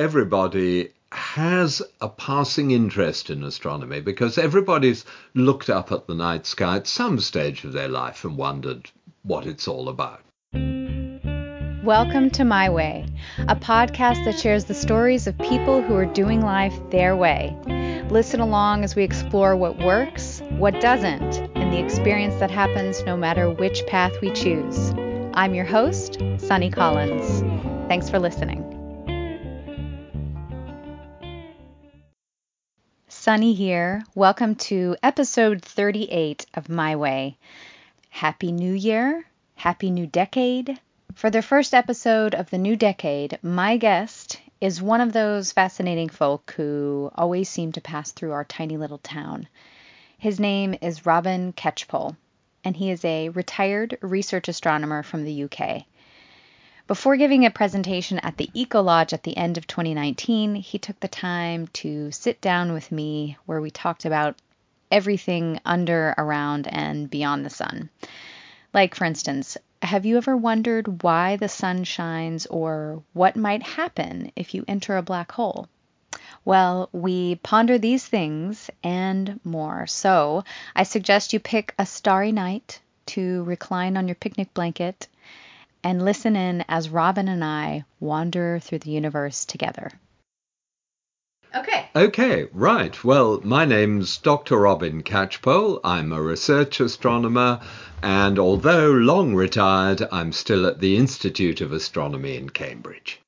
everybody has a passing interest in astronomy because everybody's looked up at the night sky at some stage of their life and wondered what it's all about. Welcome to My Way, a podcast that shares the stories of people who are doing life their way. Listen along as we explore what works, what doesn't, and the experience that happens no matter which path we choose. I'm your host, Sunny Collins. Thanks for listening. Sunny here. Welcome to episode 38 of My Way. Happy New Year. Happy New Decade. For the first episode of the new decade, my guest is one of those fascinating folk who always seem to pass through our tiny little town. His name is Robin Catchpole, and he is a retired research astronomer from the UK. Before giving a presentation at the Eco Lodge at the end of 2019, he took the time to sit down with me where we talked about everything under, around, and beyond the sun. Like, for instance, have you ever wondered why the sun shines or what might happen if you enter a black hole? Well, we ponder these things and more. So I suggest you pick a starry night to recline on your picnic blanket and listen in as Robin and I wander through the universe together. Okay. Okay, right. Well, my name's Dr. Robin Catchpole. I'm a research astronomer, and although long retired, I'm still at the Institute of Astronomy in Cambridge.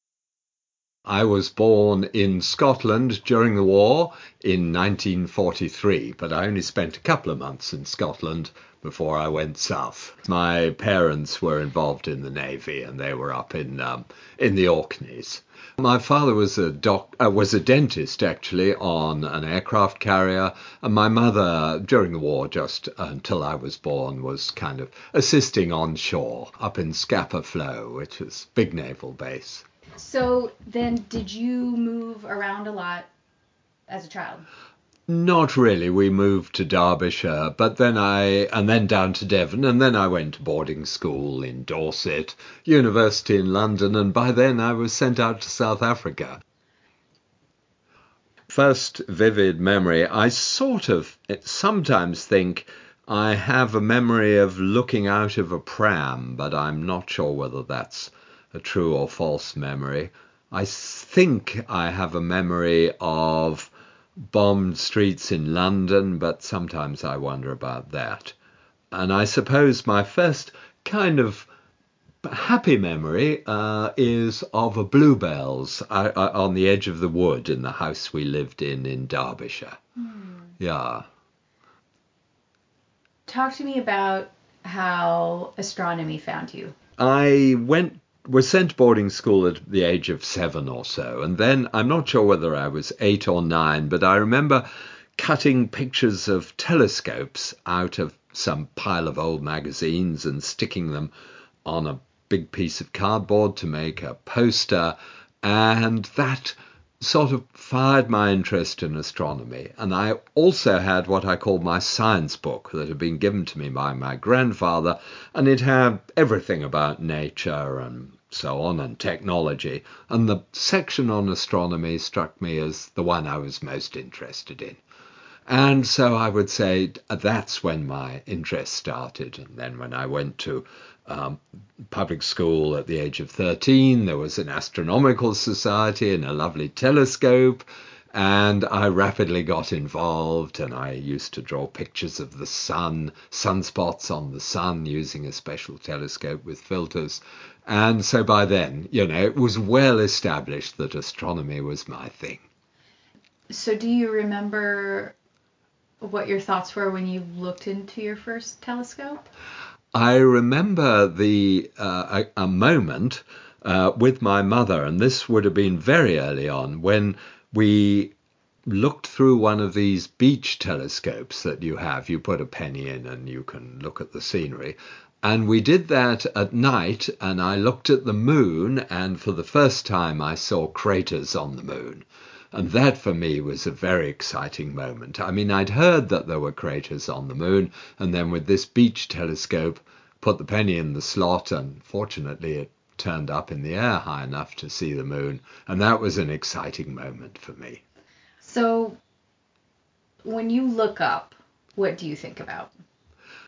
I was born in Scotland during the war in 1943, but I only spent a couple of months in Scotland before I went south. My parents were involved in the navy, and they were up in um, in the Orkneys. My father was a doc, uh, was a dentist actually on an aircraft carrier, and my mother during the war, just until I was born, was kind of assisting on shore up in Scapa Flow, which is big naval base. So then, did you move around a lot as a child? Not really. We moved to Derbyshire, but then I, and then down to Devon, and then I went to boarding school in Dorset, university in London, and by then I was sent out to South Africa. First vivid memory, I sort of eh, sometimes think I have a memory of looking out of a pram, but I'm not sure whether that's a true or false memory. I think I have a memory of bombed streets in London, but sometimes I wonder about that. And I suppose my first kind of happy memory uh, is of a bluebells uh, uh, on the edge of the wood in the house we lived in in Derbyshire. Mm. Yeah. Talk to me about how astronomy found you. I went was sent boarding school at the age of seven or so. And then I'm not sure whether I was eight or nine, but I remember cutting pictures of telescopes out of some pile of old magazines and sticking them on a big piece of cardboard to make a poster. And that sort of fired my interest in astronomy. And I also had what I called my science book that had been given to me by my grandfather, and it had everything about nature and so on and technology. And the section on astronomy struck me as the one I was most interested in. And so I would say that's when my interest started. And then when I went to um, public school at the age of 13. There was an astronomical society and a lovely telescope. And I rapidly got involved, and I used to draw pictures of the sun, sunspots on the sun using a special telescope with filters. And so by then, you know, it was well established that astronomy was my thing. So, do you remember what your thoughts were when you looked into your first telescope? I remember the uh, a, a, moment uh, with my mother, and this would have been very early on when we looked through one of these beach telescopes that you have. You put a penny in and you can look at the scenery. And we did that at night, and I looked at the moon, and for the first time I saw craters on the moon. And that for me was a very exciting moment. I mean, I'd heard that there were craters on the moon, and then with this beach telescope, put the penny in the slot, and fortunately it turned up in the air high enough to see the moon, and that was an exciting moment for me. So, when you look up, what do you think about?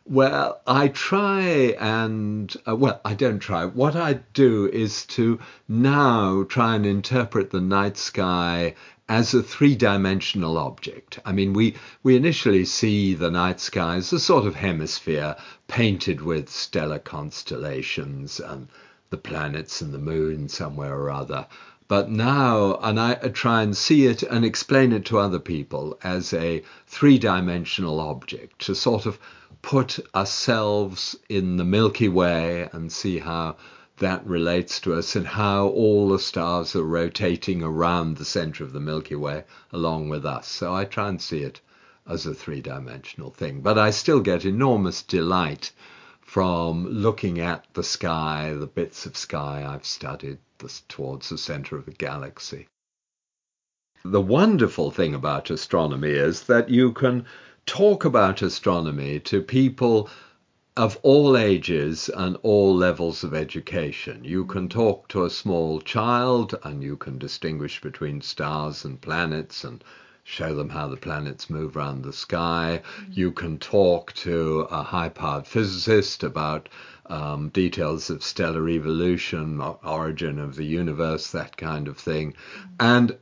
Well, I try and, uh, well, I don't try. What I do is to now try and interpret the night sky as a three dimensional object. I mean, we, we initially see the night sky as a sort of hemisphere painted with stellar constellations and the planets and the moon somewhere or other. But now, and I try and see it and explain it to other people as a three dimensional object to sort of put ourselves in the Milky Way and see how that relates to us and how all the stars are rotating around the center of the Milky Way along with us. So I try and see it as a three dimensional thing. But I still get enormous delight from looking at the sky, the bits of sky I've studied this, towards the center of the galaxy. The wonderful thing about astronomy is that you can talk about astronomy to people of all ages and all levels of education. You can talk to a small child and you can distinguish between stars and planets and show them how the planets move around the sky. Mm-hmm. You can talk to a high powered physicist about um, details of stellar evolution, origin of the universe, that kind of thing. Mm-hmm. And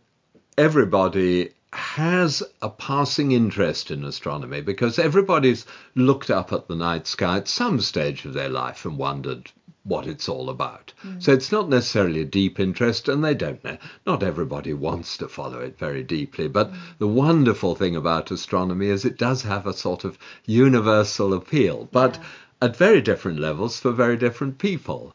everybody has a passing interest in astronomy because everybody's looked up at the night sky at some stage of their life and wondered what it's all about. Mm. So it's not necessarily a deep interest, and they don't know. Not everybody wants to follow it very deeply, but mm. the wonderful thing about astronomy is it does have a sort of universal appeal, but yeah. at very different levels for very different people.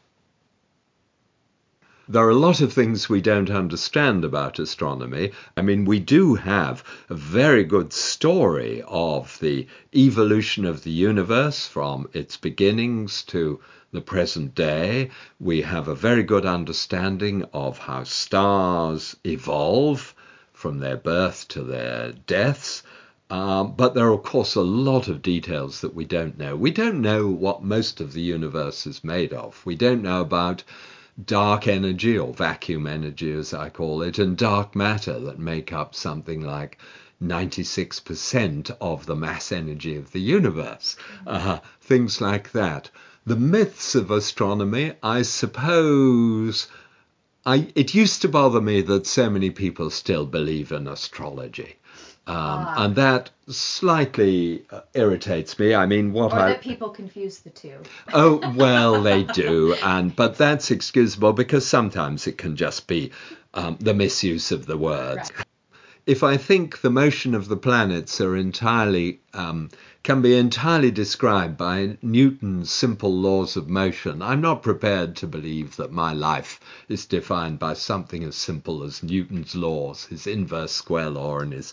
There are a lot of things we don't understand about astronomy. I mean, we do have a very good story of the evolution of the universe from its beginnings to the present day. We have a very good understanding of how stars evolve from their birth to their deaths. Um, but there are, of course, a lot of details that we don't know. We don't know what most of the universe is made of. We don't know about dark energy or vacuum energy, as I call it, and dark matter that make up something like 96% of the mass energy of the universe. Uh, things like that. The myths of astronomy, I suppose. I, it used to bother me that so many people still believe in astrology. Um, ah. And that slightly uh, irritates me. I mean, what or I that people confuse the two. oh well, they do, and but that's excusable because sometimes it can just be um, the misuse of the words. Right. If I think the motion of the planets are entirely um, can be entirely described by Newton's simple laws of motion, I'm not prepared to believe that my life is defined by something as simple as Newton's laws, his inverse square law, and his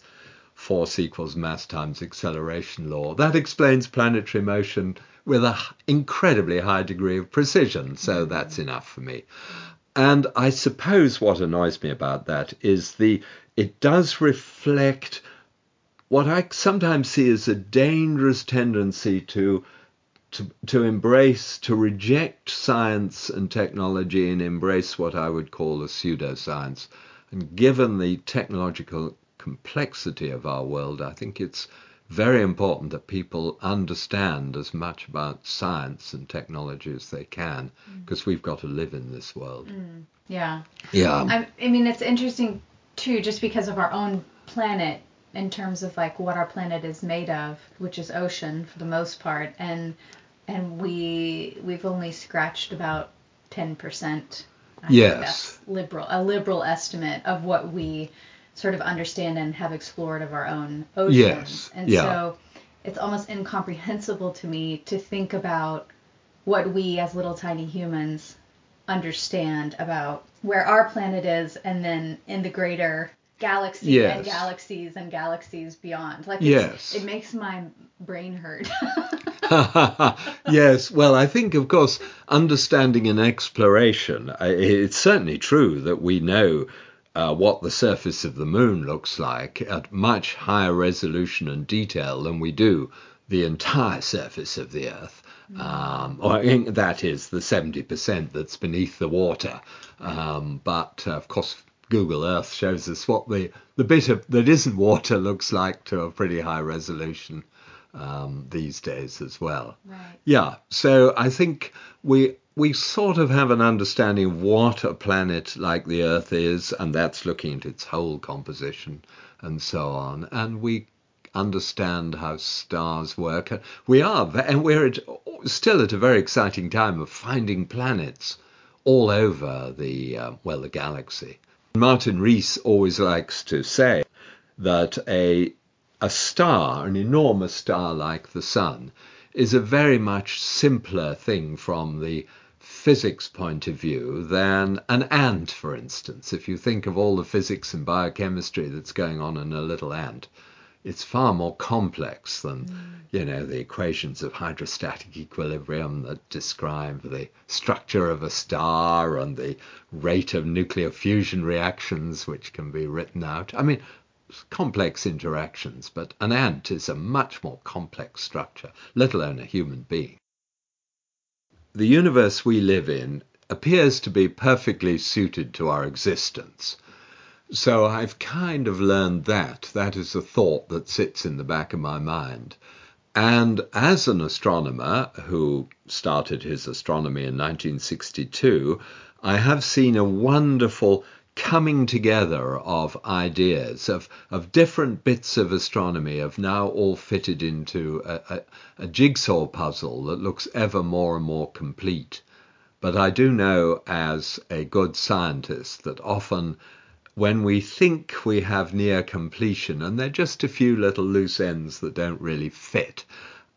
force equals mass times acceleration law. That explains planetary motion with an incredibly high degree of precision, so mm-hmm. that's enough for me. And I suppose what annoys me about that is the it does reflect what I sometimes see as a dangerous tendency to to, to embrace, to reject science and technology and embrace what I would call a pseudoscience. And given the technological complexity of our world, I think it's very important that people understand as much about science and technology as they can because mm. we've got to live in this world. Mm. Yeah. Yeah. I, I mean, it's interesting too, just because of our own planet in terms of like what our planet is made of, which is ocean for the most part, and and we we've only scratched about ten percent. Yes. liberal a liberal estimate of what we sort of understand and have explored of our own oceans. Yes. And yeah. so it's almost incomprehensible to me to think about what we as little tiny humans understand about where our planet is and then in the greater galaxy yes. and galaxies and galaxies beyond. Like yes. it makes my brain hurt. yes, well, I think, of course, understanding and exploration, it's certainly true that we know uh, what the surface of the moon looks like at much higher resolution and detail than we do the entire surface of the Earth. Um, or in, that is the 70% that's beneath the water. Um, but uh, of course, Google Earth shows us what the, the bit of, that isn't water looks like to a pretty high resolution um, these days as well. Right. Yeah, so I think we we sort of have an understanding of what a planet like the Earth is, and that's looking at its whole composition and so on. And we understand how stars work. We are, and we're at, still at a very exciting time of finding planets all over the uh, well, the galaxy. Martin Rees always likes to say that a a star, an enormous star like the sun, is a very much simpler thing from the physics point of view than an ant, for instance. If you think of all the physics and biochemistry that's going on in a little ant, it's far more complex than, mm. you know, the equations of hydrostatic equilibrium that describe the structure of a star and the rate of nuclear fusion reactions, which can be written out. I mean, complex interactions, but an ant is a much more complex structure, let alone a human being. The universe we live in appears to be perfectly suited to our existence. So I've kind of learned that. That is a thought that sits in the back of my mind. And as an astronomer who started his astronomy in 1962, I have seen a wonderful coming together of ideas, of, of different bits of astronomy, have now all fitted into a, a, a jigsaw puzzle that looks ever more and more complete. But I do know as a good scientist that often when we think we have near completion, and they're just a few little loose ends that don't really fit,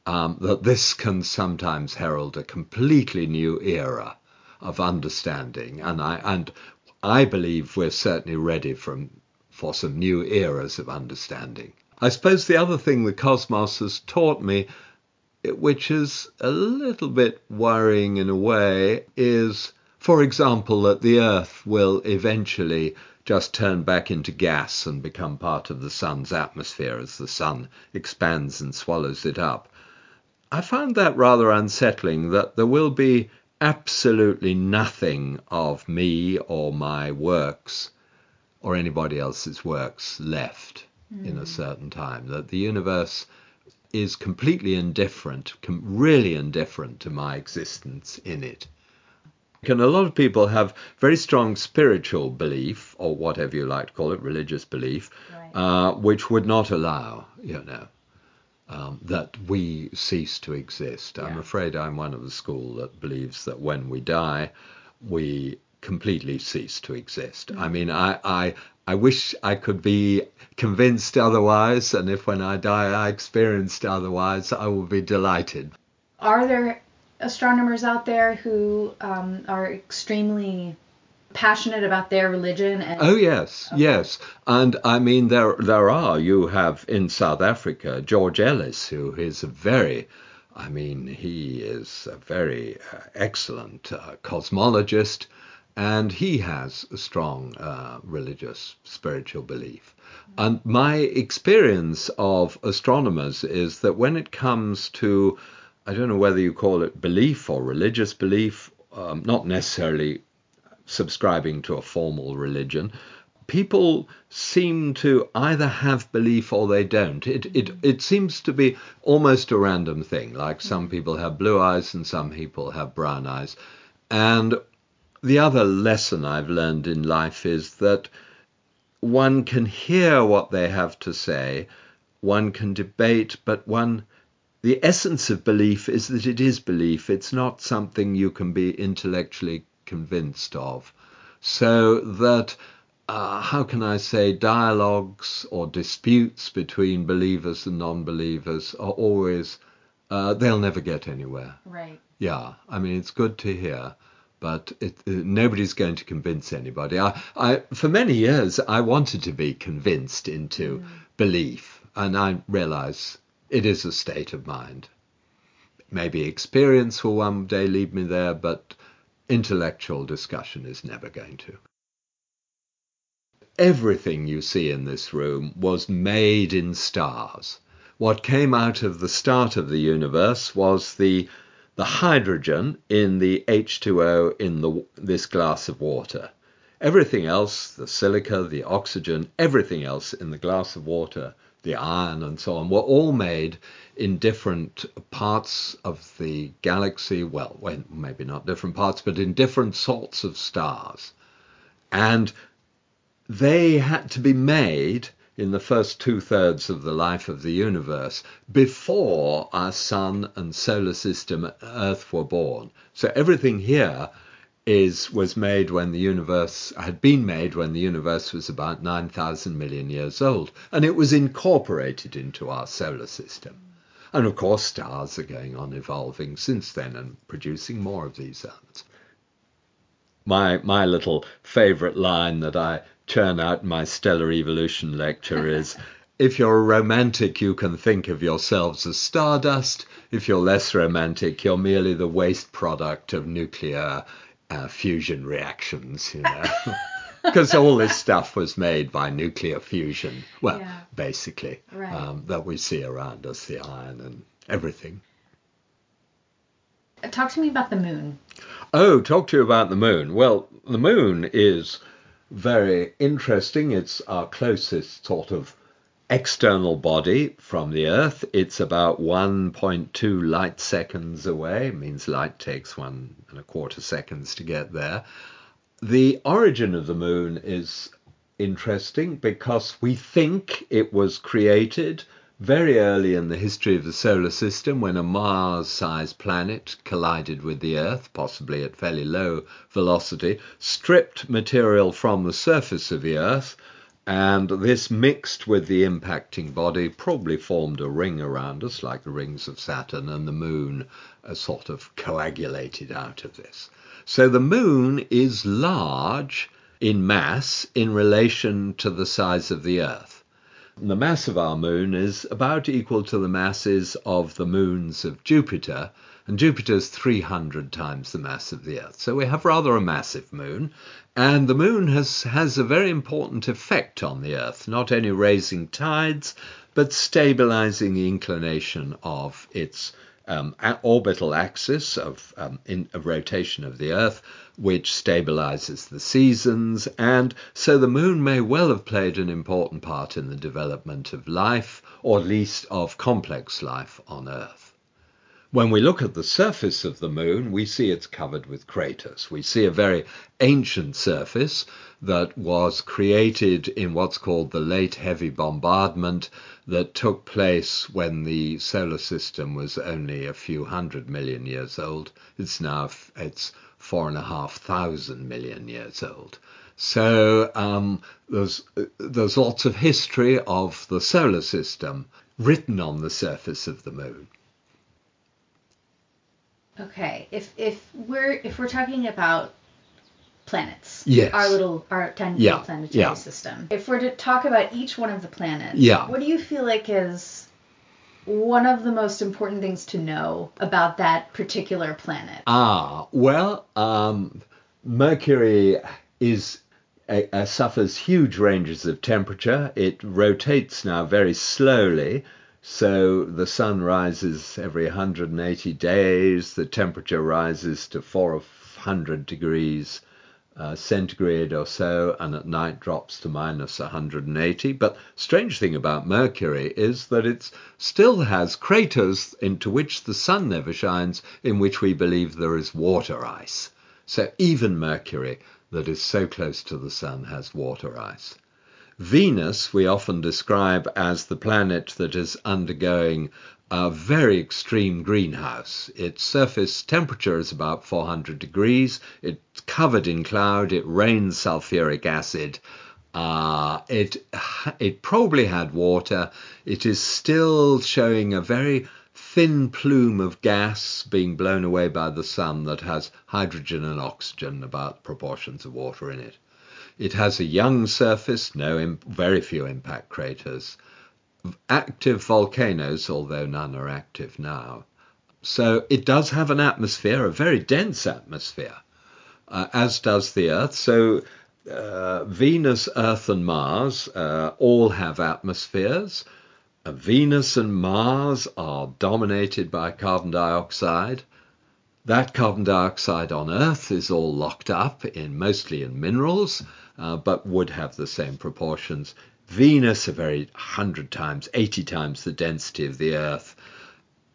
um, that this can sometimes herald a completely new era of understanding. And I and I believe we're certainly ready from, for some new eras of understanding. I suppose the other thing the cosmos has taught me, which is a little bit worrying in a way, is, for example, that the Earth will eventually just turn back into gas and become part of the sun's atmosphere as the sun expands and swallows it up. I found that rather unsettling that there will be absolutely nothing of me or my works or anybody else's works left mm. in a certain time, that the universe is completely indifferent, really indifferent to my existence in it. And a lot of people have very strong spiritual belief, or whatever you like to call it, religious belief, right. uh, which would not allow, you know, um, that we cease to exist. Yeah. I'm afraid I'm one of the school that believes that when we die, we completely cease to exist. Mm-hmm. I mean, I, I, I wish I could be convinced otherwise, and if when I die I experienced otherwise, I will be delighted. Are there astronomers out there who um, are extremely passionate about their religion and oh yes okay. yes and i mean there there are you have in south africa george ellis who is a very i mean he is a very uh, excellent uh, cosmologist and he has a strong uh, religious spiritual belief and my experience of astronomers is that when it comes to I don't know whether you call it belief or religious belief, um, not necessarily subscribing to a formal religion. People seem to either have belief or they don't. It, it, mm-hmm. it seems to be almost a random thing, like some mm-hmm. people have blue eyes and some people have brown eyes. And the other lesson I've learned in life is that one can hear what they have to say, one can debate, but one the essence of belief is that it is belief. It's not something you can be intellectually convinced of. So that, uh, how can I say, dialogues or disputes between believers and non believers are always, uh, they'll never get anywhere. Right. Yeah. I mean, it's good to hear. But it, uh, nobody's going to convince anybody. I, I, for many years, I wanted to be convinced into mm. belief, and I realize it is a state of mind. Maybe experience will one day lead me there, but intellectual discussion is never going to. Everything you see in this room was made in stars. what came out of the start of the universe was the the hydrogen in the H2O in the, this glass of water. Everything else, the silica, the oxygen, everything else in the glass of water, the iron and so on, were all made in different parts of the galaxy. Well, maybe not different parts, but in different sorts of stars. And they had to be made in the first two thirds of the life of the universe before our sun and solar system Earth were born. So everything here is was made when the universe had been made when the universe was about 9,000 million years old, and it was incorporated into our solar system. And of course, stars are going on evolving since then and producing more of these elements. My my little favorite line that I churn out in my stellar evolution lecture is if you're a romantic, you can think of yourselves as stardust. If you're less romantic, you're merely the waste product of nuclear uh, fusion reactions, you know. Because all this stuff was made by nuclear fusion. Well, yeah. basically, right. um, that we see around us, the iron and everything. Talk to me about the moon. Oh, talk to you about the moon. Well, the moon is very interesting. It's our closest sort of external body from the Earth. It's about 1.2 light seconds away. It means light takes one and a quarter seconds to get there. The origin of the moon is interesting because we think it was created very early in the history of the solar system when a Mars sized planet collided with the Earth, possibly at fairly low velocity, stripped material from the surface of the Earth, and this mixed with the impacting body probably formed a ring around us, like the rings of Saturn, and the moon uh, sort of coagulated out of this. So the moon is large in mass in relation to the size of the Earth. The mass of our moon is about equal to the masses of the moons of Jupiter, and Jupiter is 300 times the mass of the Earth. So we have rather a massive moon, and the moon has, has a very important effect on the Earth, not only raising tides, but stabilizing the inclination of its um, orbital axis of, um, in, of rotation of the Earth, which stabilizes the seasons. And so the moon may well have played an important part in the development of life, or at least of complex life on Earth. When we look at the surface of the moon, we see it's covered with craters. We see a very ancient surface that was created in what's called the late heavy bombardment that took place when the solar system was only a few hundred million years old. It's now it's four and a half thousand million years old. So um, there's there's lots of history of the solar system written on the surface of the moon. Okay, if if we're if we're talking about planets, yes. our little our tiny yeah. planetary yeah. system. If we're to talk about each one of the planets, yeah. what do you feel like is one of the most important things to know about that particular planet? Ah, well, um, Mercury is uh, suffers huge ranges of temperature. It rotates now very slowly so the sun rises every 180 days, the temperature rises to 400 degrees uh, centigrade or so, and at night drops to minus 180. But strange thing about Mercury is that it still has craters into which the sun never shines, in which we believe there is water ice. So even Mercury, that is so close to the sun, has water ice. Venus we often describe as the planet that is undergoing a very extreme greenhouse. Its surface temperature is about 400 degrees. It's covered in cloud. It rains sulfuric acid. Uh, it it probably had water. It is still showing a very thin plume of gas being blown away by the sun that has hydrogen and oxygen, about proportions of water in it. It has a young surface, no, very few impact craters, active volcanoes, although none are active now. So it does have an atmosphere, a very dense atmosphere, uh, as does the Earth. So uh, Venus, Earth, and Mars uh, all have atmospheres. Venus and Mars are dominated by carbon dioxide. That carbon dioxide on Earth is all locked up in mostly in minerals, uh, but would have the same proportions. Venus, a very hundred times, 80 times the density of the Earth.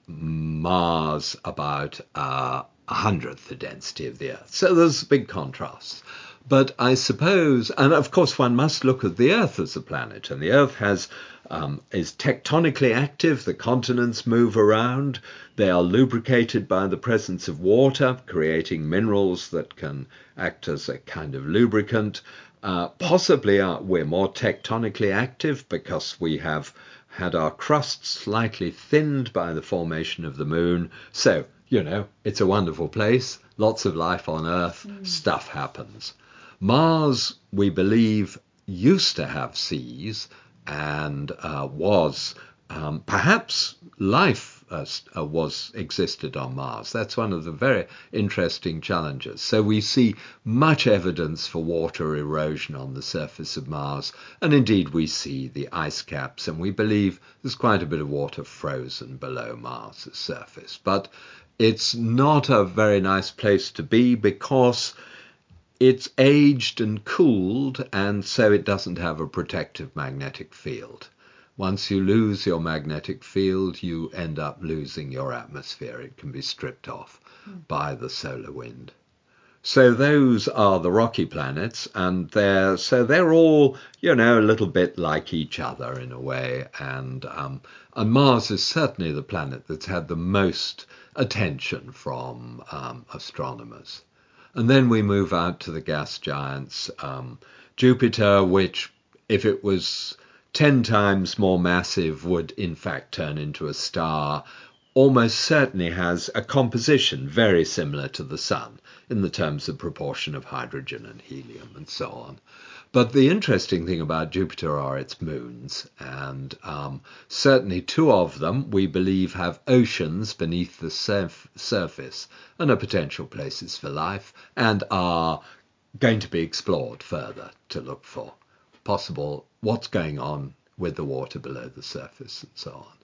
Mars, about uh, a hundredth the density of the Earth. So there's big contrasts. But I suppose, and of course, one must look at the Earth as a planet, and the Earth has um, is tectonically active. The continents move around. They are lubricated by the presence of water, creating minerals that can act as a kind of lubricant. Uh, possibly uh, we're more tectonically active because we have had our crust slightly thinned by the formation of the moon. So, you know, it's a wonderful place, lots of life on Earth, mm. stuff happens. Mars, we believe, used to have seas and uh, was um, perhaps life uh, uh, was existed on Mars. That's one of the very interesting challenges. So we see much evidence for water erosion on the surface of Mars, and indeed we see the ice caps, and we believe there's quite a bit of water frozen below Mars' surface. But it's not a very nice place to be because it's aged and cooled, and so it doesn't have a protective magnetic field. Once you lose your magnetic field, you end up losing your atmosphere. It can be stripped off mm. by the solar wind. So those are the rocky planets, and they're so they're all you know a little bit like each other in a way. And um, and Mars is certainly the planet that's had the most attention from um, astronomers. And then we move out to the gas giants, um, Jupiter, which if it was 10 times more massive would in fact turn into a star, almost certainly has a composition very similar to the Sun in the terms of proportion of hydrogen and helium and so on. But the interesting thing about Jupiter are its moons, and um, certainly two of them we believe have oceans beneath the surf- surface and are potential places for life, and are going to be explored further to look for possible what's going on with the water below the surface and so on.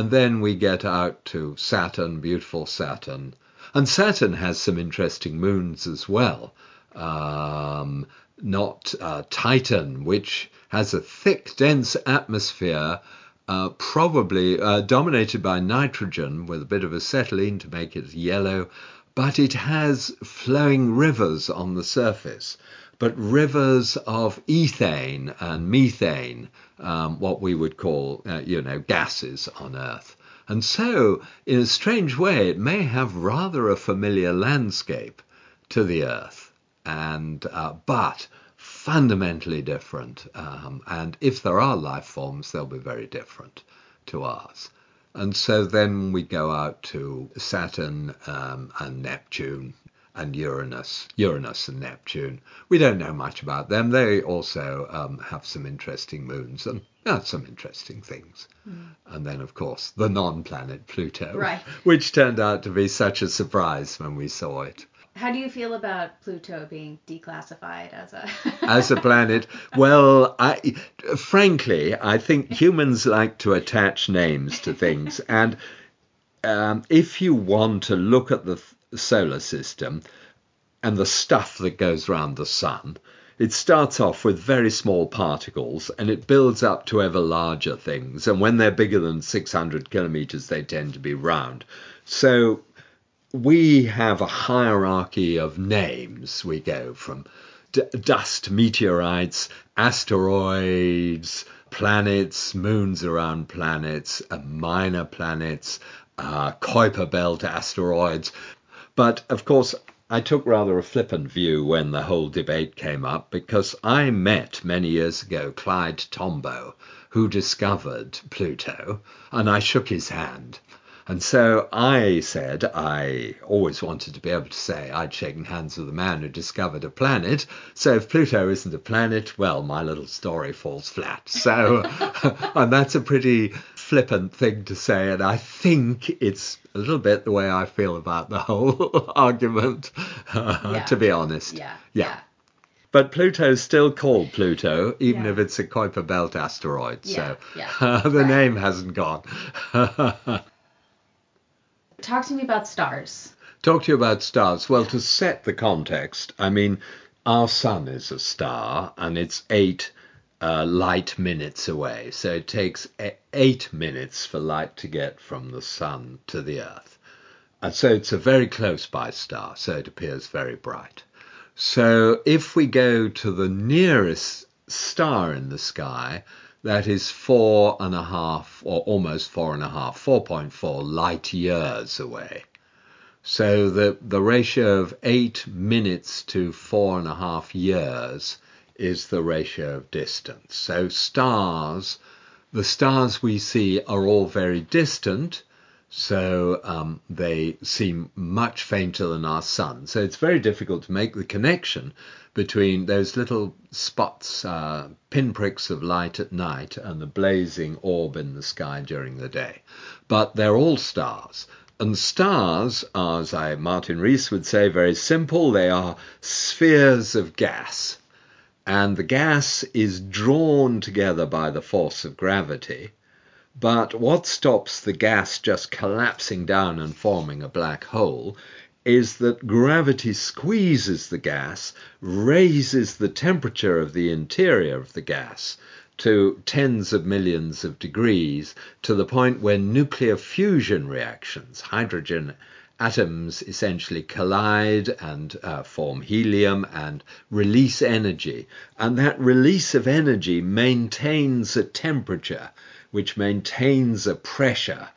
And then we get out to Saturn, beautiful Saturn. And Saturn has some interesting moons as well. Um, not uh, Titan, which has a thick, dense atmosphere, uh, probably uh, dominated by nitrogen with a bit of acetylene to make it yellow, but it has flowing rivers on the surface but rivers of ethane and methane, um, what we would call, uh, you know, gases on Earth. And so, in a strange way, it may have rather a familiar landscape to the Earth, and uh, but fundamentally different. Um, and if there are life forms, they'll be very different to ours. And so then we go out to Saturn um, and Neptune, and Uranus, Uranus and Neptune. We don't know much about them. They also um, have some interesting moons and uh, some interesting things. Mm. And then, of course, the non-planet Pluto, right. which turned out to be such a surprise when we saw it. How do you feel about Pluto being declassified as a as a planet? Well, I frankly, I think humans like to attach names to things, and um, if you want to look at the solar system and the stuff that goes around the sun, it starts off with very small particles and it builds up to ever larger things. And when they're bigger than 600 kilometers, they tend to be round. So we have a hierarchy of names. We go from d- dust, meteorites, asteroids, planets, moons around planets, uh, minor planets, uh, Kuiper belt asteroids, but of course, I took rather a flippant view when the whole debate came up because I met many years ago Clyde Tombaugh, who discovered Pluto, and I shook his hand. And so I said I always wanted to be able to say I'd shaken hands with the man who discovered a planet. So if Pluto isn't a planet, well, my little story falls flat. So, and that's a pretty flippant thing to say, and I think it's a little bit the way I feel about the whole argument, uh, yeah. to be honest. Yeah. yeah. but Pluto's still called Pluto, even Yeah. if it's a Kuiper Belt asteroid. Yeah, so yeah. the Right. name hasn't gone. Talk to me about stars. Talk to you about stars. Well, to set the context, I mean, our sun is a star and it's eight uh, light minutes away. So it takes eight minutes for light to get from the sun to the earth. And so it's a very close by star, so it appears very bright. So if we go to the nearest star in the sky, that is four and a half, or almost four and a half, 4.4 light years away. So the, the ratio of eight minutes to four and a half years is the ratio of distance. So stars, the stars we see are all very distant, so um, they seem much fainter than our sun. So it's very difficult to make the connection between those little spots, uh, pinpricks of light at night, and the blazing orb in the sky during the day. But they're all stars. And stars are, as I, Martin Rees would say, very simple. They are spheres of gas. And the gas is drawn together by the force of gravity. But what stops the gas just collapsing down and forming a black hole is that gravity squeezes the gas, raises the temperature of the interior of the gas to tens of millions of degrees to the point where nuclear fusion reactions, hydrogen atoms essentially collide and uh, form helium and release energy. And that release of energy maintains a temperature which maintains a pressure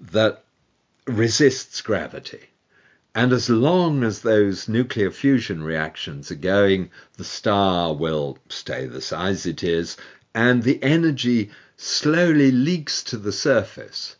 that resists gravity. And as long as those nuclear fusion reactions are going, the star will stay the size it is, and the energy slowly leaks to the surface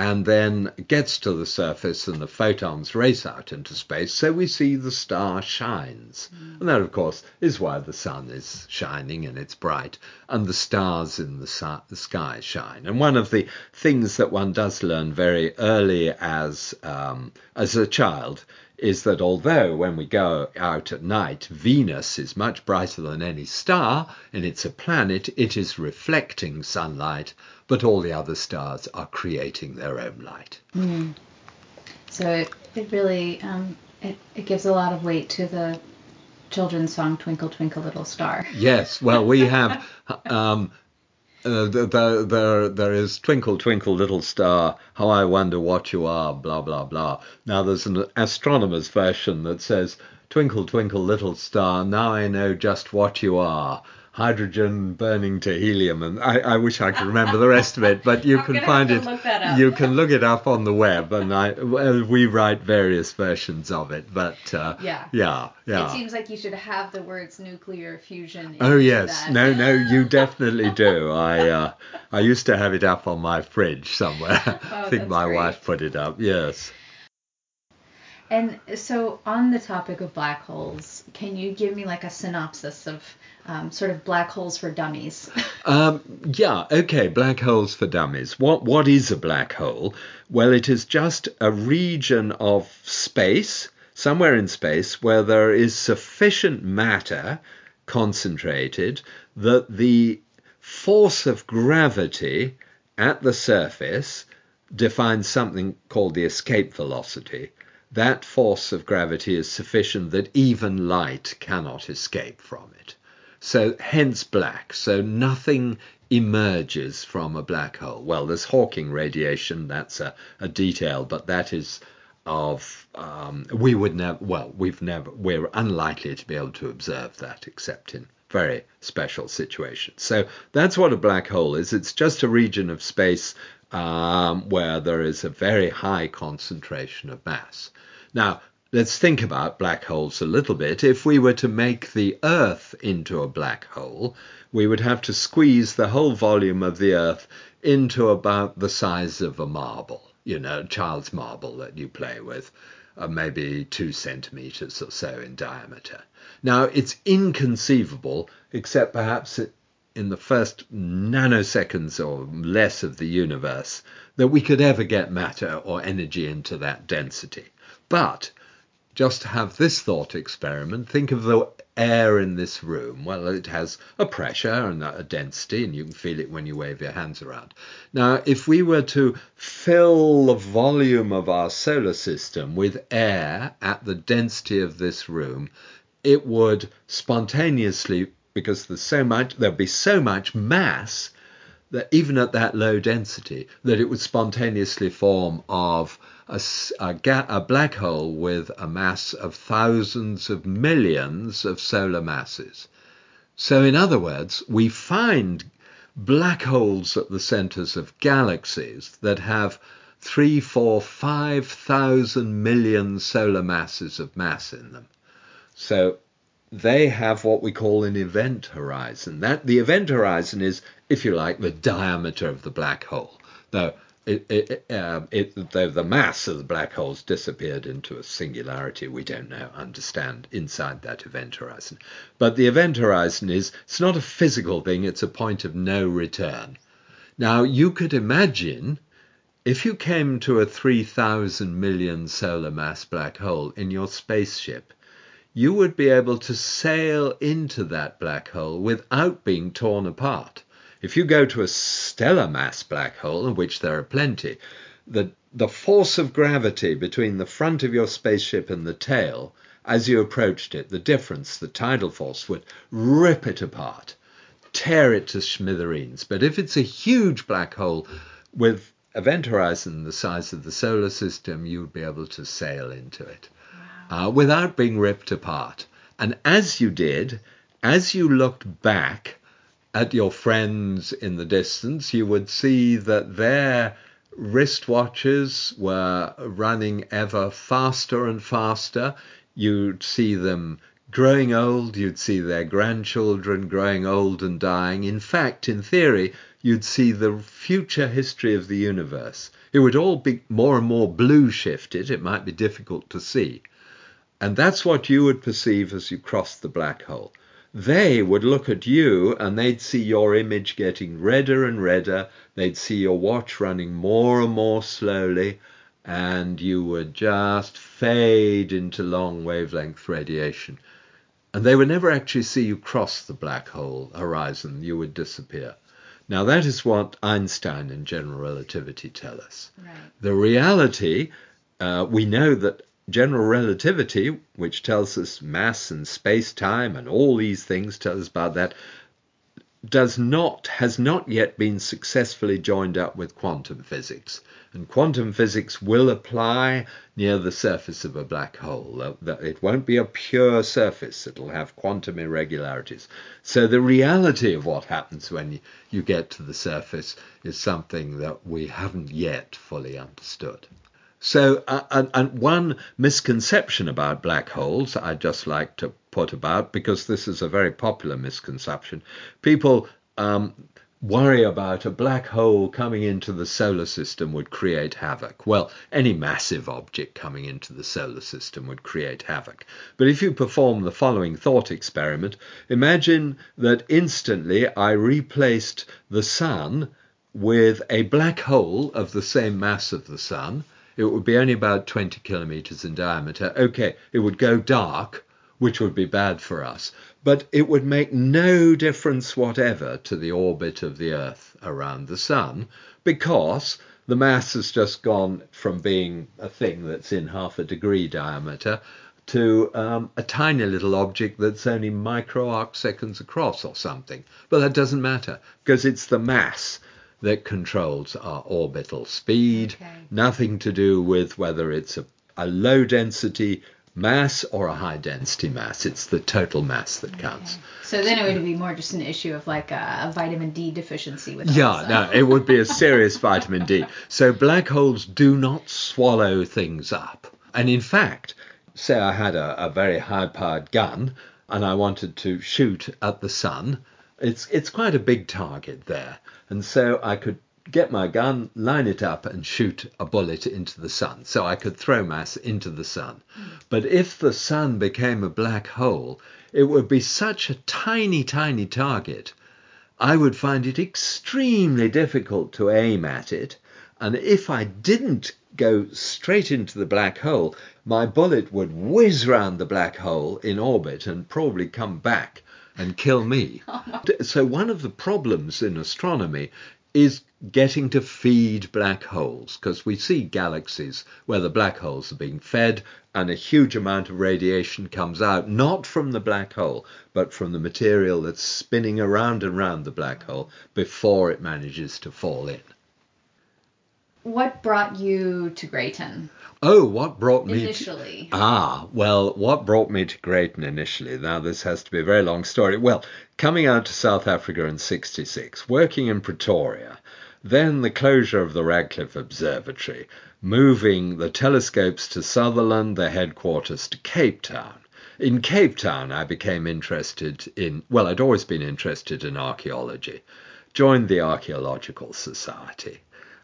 and then gets to the surface and the photons race out into space. So we see the star shines. And that, of course, is why the sun is shining and it's bright, and the stars in the, su- the sky shine. And one of the things that one does learn very early as, um, as a child is that although when we go out at night, Venus is much brighter than any star and it's a planet, it is reflecting sunlight, but all the other stars are creating their own light. So it, it really um, it, it gives a lot of weight to the children's song Twinkle Twinkle Little Star. Yes, well, we have. Um, uh, there, there, there is Twinkle, Twinkle, Little Star, How I Wonder What You Are, blah, blah, blah. Now, there's an astronomer's version that says, Twinkle, Twinkle, Little Star, now I know just what you are. Hydrogen burning to helium, and I, I wish I could remember the rest of it, but you I'm can find it. You can look it up on the web, and I well, we write various versions of it. But uh, Yeah. yeah, yeah. It seems like you should have the words nuclear fusion. Oh yes, that. no, no, you definitely do. I uh, I used to have it up on my fridge somewhere. I think Oh, my great. wife put it up. Yes. And so, on the topic of black holes, can you give me like a synopsis of um, sort of black holes for dummies? Um, yeah, okay, black holes for dummies. What what is a black hole? Well, it is just a region of space, somewhere in space, where there is sufficient matter concentrated that the force of gravity at the surface defines something called the escape velocity. That force of gravity is sufficient that even light cannot escape from it. So hence black. So nothing emerges from a black hole. Well, there's Hawking radiation. That's a, a detail, but that is of um, we would never. Well, we've never. We're unlikely to be able to observe that except in very special situations. So that's what a black hole is. It's just a region of space um, where there is a very high concentration of mass. Now, let's think about black holes a little bit. If we were to make the Earth into a black hole, we would have to squeeze the whole volume of the Earth into about the size of a marble, you know, child's marble that you play with, uh, maybe two centimeters or so in diameter. Now, it's inconceivable, except perhaps in the first nanoseconds or less of the universe, that we could ever get matter or energy into that density. But just have this thought experiment. Think of the air in this room. Well, it has a pressure and a density, and you can feel it when you wave your hands around. Now, if we were to fill the volume of our solar system with air at the density of this room, it would spontaneously, because there's so much, there'd be so much mass that even at that low density, that it would spontaneously form of a, a, ga- a, black hole with a mass of thousands of millions of solar masses. So, in other words, we find black holes at the centers of galaxies that have three, four, five thousand million solar masses of mass in them. So they have what we call an event horizon. That the event horizon is, if you like, the diameter of the black hole. Though it, it, um, it, though the mass of the black holes disappeared into a singularity, we don't know understand inside that event horizon. But the event horizon is it's not a physical thing; it's a point of no return. Now you could imagine if you came to a 3,000 million solar mass black hole in your spaceship you would be able to sail into that black hole without being torn apart. If you go to a stellar mass black hole, of which there are plenty, the, the force of gravity between the front of your spaceship and the tail, as you approached it, the difference, the tidal force, would rip it apart, tear it to smithereens. But if it's a huge black hole with event horizon the size of the solar system, you would be able to sail into it uh, without being ripped apart. And as you did, as you looked back at your friends in the distance, you would see that their wristwatches were running ever faster and faster. You'd see them growing old, you'd see their grandchildren growing old and dying. In fact, in theory, you'd see the future history of the universe. It would all be more and more blue shifted. It might be difficult to see. And that's what you would perceive as you crossed the black hole. They would look at you and they'd see your image getting redder and redder. They'd see your watch running more and more slowly, and you would just fade into long wavelength radiation. And they would never actually see you cross the black hole horizon. You would disappear. Now, that is what Einstein and general relativity tell us. Right. The reality, uh, we know that general relativity, which tells us mass and space time and all these things tell us about that, does not has not yet been successfully joined up with quantum physics. And quantum physics will apply near the surface of a black hole. Uh, it won't be a pure surface, it'll have quantum irregularities. So the reality of what happens when you get to the surface is something that we haven't yet fully understood. So, uh, and, one misconception about black holes I'd just like to put about, because this is a very popular misconception, people um, worry about a black hole coming into the solar system would create havoc. Well, any massive object coming into the solar system would create havoc. But if you perform the following thought experiment, imagine that instantly I replaced the sun with a black hole of the same mass of the sun it would be only about 20 kilometers in diameter. Okay, it would go dark, which would be bad for us, but it would make no difference whatever to the orbit of the Earth around the Sun because the mass has just gone from being a thing that's in half a degree diameter to um, a tiny little object that's only micro arc seconds across or something. But that doesn't matter because it's the mass that controls our orbital speed, okay. nothing to do with whether it's a, a, low density mass or a high density mass. It's the total mass that counts. Okay. So then it would be more just an issue of like a, a vitamin D deficiency with Yeah, no, it would be a serious vitamin D. So black holes do not swallow things up. And in fact, say I had a, a very high powered gun and I wanted to shoot at the sun, it's it's quite a big target there. And so I could get my gun, line it up, and shoot a bullet into the sun. So I could throw mass into the sun. But if the sun became a black hole, it would be such a tiny, tiny target. I would find it extremely difficult to aim at it. And if I didn't go straight into the black hole, my bullet would whiz round the black hole in orbit and probably come back and kill me. Oh, so, one of the problems in astronomy is getting to feed black holes because we see galaxies where the black holes are being fed and a huge amount of radiation comes out, not from the black hole, but from the material that's spinning around and around the black hole before it manages to fall in. What brought you to Greyton? Oh, what brought me initially? To, ah, well, what brought me to Greyton initially? Now, this has to be a very long story. Well, coming out to South Africa in 66, working in Pretoria, then the closure of the Radcliffe Observatory, moving the telescopes to Sutherland, the headquarters to Cape Town. In Cape Town, I became interested in, well, I'd always been interested in archaeology, joined the Archaeological Society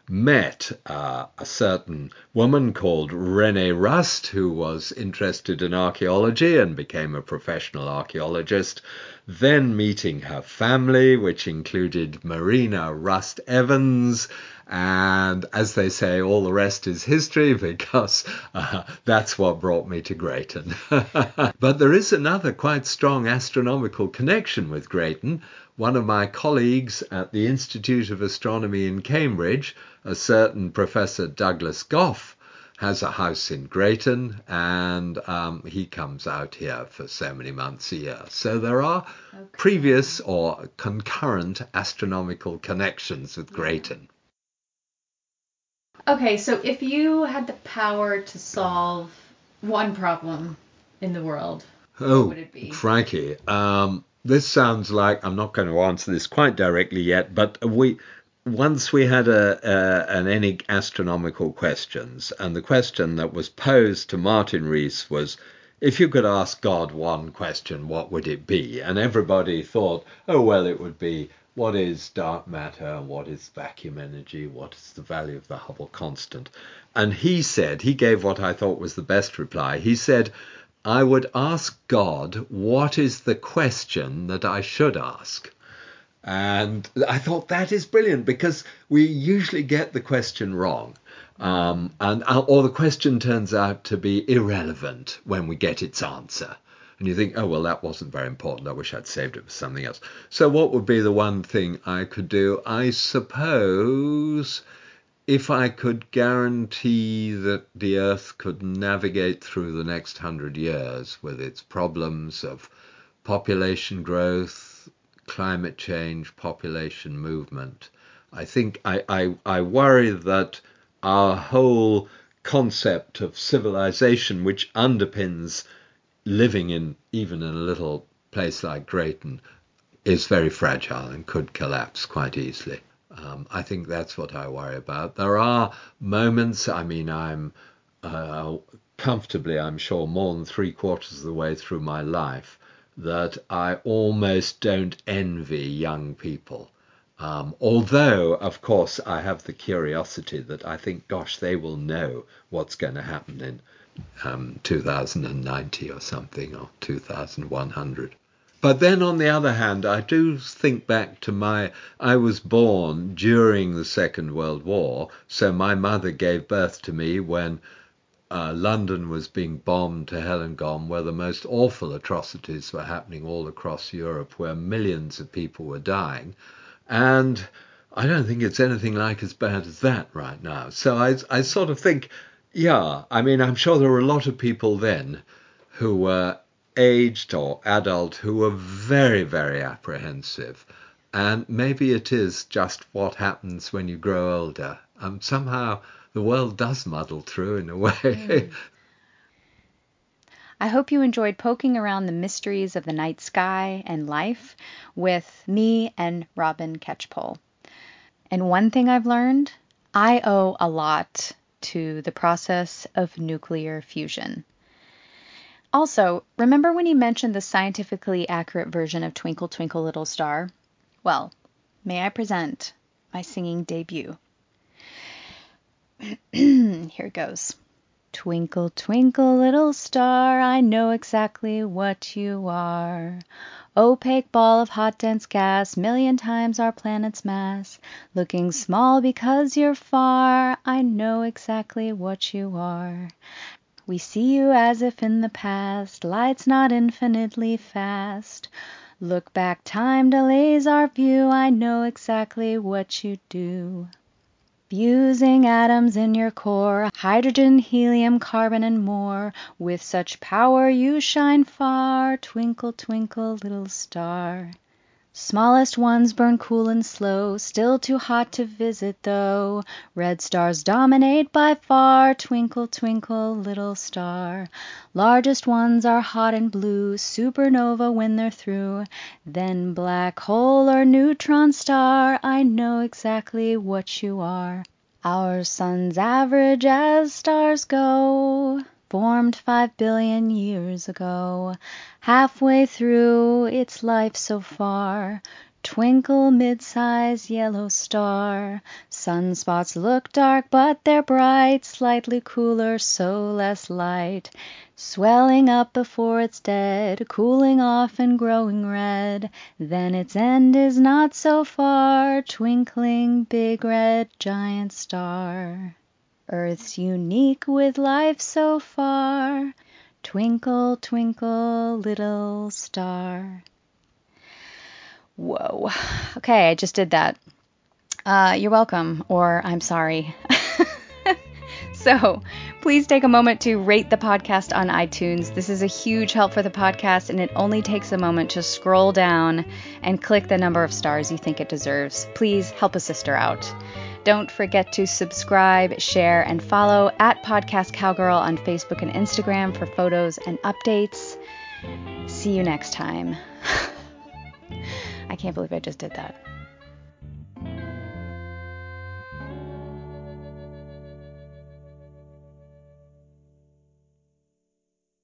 met uh, a certain woman called Renee Rust, who was interested in archaeology and became a professional archaeologist. Then meeting her family, which included Marina Rust Evans. And as they say, all the rest is history because uh, that's what brought me to Greyton. but there is another quite strong astronomical connection with Greyton. One of my colleagues at the Institute of Astronomy in Cambridge a certain Professor Douglas Gough has a house in Greyton, and um, he comes out here for so many months a year. So there are okay. previous or concurrent astronomical connections with Greyton. Okay, so if you had the power to solve one problem in the world, oh, what would it be? Frankie, um, this sounds like I'm not going to answer this quite directly yet, but we once we had a, a, an any astronomical questions, and the question that was posed to Martin Rees was, if you could ask God one question, what would it be? And everybody thought, oh well, it would be what is dark matter, what is vacuum energy, what is the value of the Hubble constant? And he said, he gave what I thought was the best reply. He said, I would ask God, what is the question that I should ask? And I thought that is brilliant because we usually get the question wrong. Um, and uh, or the question turns out to be irrelevant when we get its answer. And you think, oh, well, that wasn't very important. I wish I'd saved it for something else. So, what would be the one thing I could do? I suppose if I could guarantee that the Earth could navigate through the next hundred years with its problems of population growth, climate change, population movement. I think I, I, I worry that our whole concept of civilization, which underpins living in even in a little place like Greyton, is very fragile and could collapse quite easily. Um, I think that's what I worry about. There are moments, I mean, I'm uh, comfortably, I'm sure, more than three quarters of the way through my life that I almost don't envy young people. Um, although, of course, I have the curiosity that I think, gosh, they will know what's going to happen in um, 2090 or something, or 2100. But then, on the other hand, I do think back to my. I was born during the Second World War, so my mother gave birth to me when uh, London was being bombed to hell and gone, where the most awful atrocities were happening all across Europe, where millions of people were dying. And I don't think it's anything like as bad as that right now. So I, I sort of think, yeah, I mean, I'm sure there were a lot of people then who were aged or adult who are very, very apprehensive. And maybe it is just what happens when you grow older. Um, somehow the world does muddle through in a way. Mm. I hope you enjoyed poking around the mysteries of the night sky and life with me and Robin Catchpole. And one thing I've learned I owe a lot to the process of nuclear fusion. Also, remember when he mentioned the scientifically accurate version of Twinkle Twinkle Little Star? Well, may I present my singing debut. Here goes. Twinkle, twinkle, little star, I know exactly what you are. Opaque ball of hot dense gas, million times our planet's mass. Looking small because you're far, I know exactly what you are. We see you as if in the past, lights not infinitely fast. Look back, time delays our view, I know exactly what you do. Fusing atoms in your core, hydrogen, helium, carbon, and more. With such power you shine far, twinkle, twinkle, little star. Smallest ones burn cool and slow, still too hot to visit though. Red stars dominate by far, twinkle, twinkle, little star. Largest ones are hot and blue, supernova when they're through. Then black hole or neutron star, I know exactly what you are. Our sun's average as stars go formed five billion years ago. Halfway through its life so far, twinkle mid-size yellow star. Sunspots look dark, but they're bright, slightly cooler, so less light. Swelling up before it's dead, cooling off and growing red. Then its end is not so far, twinkling big red giant star. Earth's unique with life so far. Twinkle, twinkle, little star. Whoa. Okay, I just did that. Uh, you're welcome, or I'm sorry. so, please take a moment to rate the podcast on iTunes. This is a huge help for the podcast, and it only takes a moment to scroll down and click the number of stars you think it deserves. Please help a sister out. Don't forget to subscribe, share, and follow at Podcast Cowgirl on Facebook and Instagram for photos and updates. See you next time. I can't believe I just did that.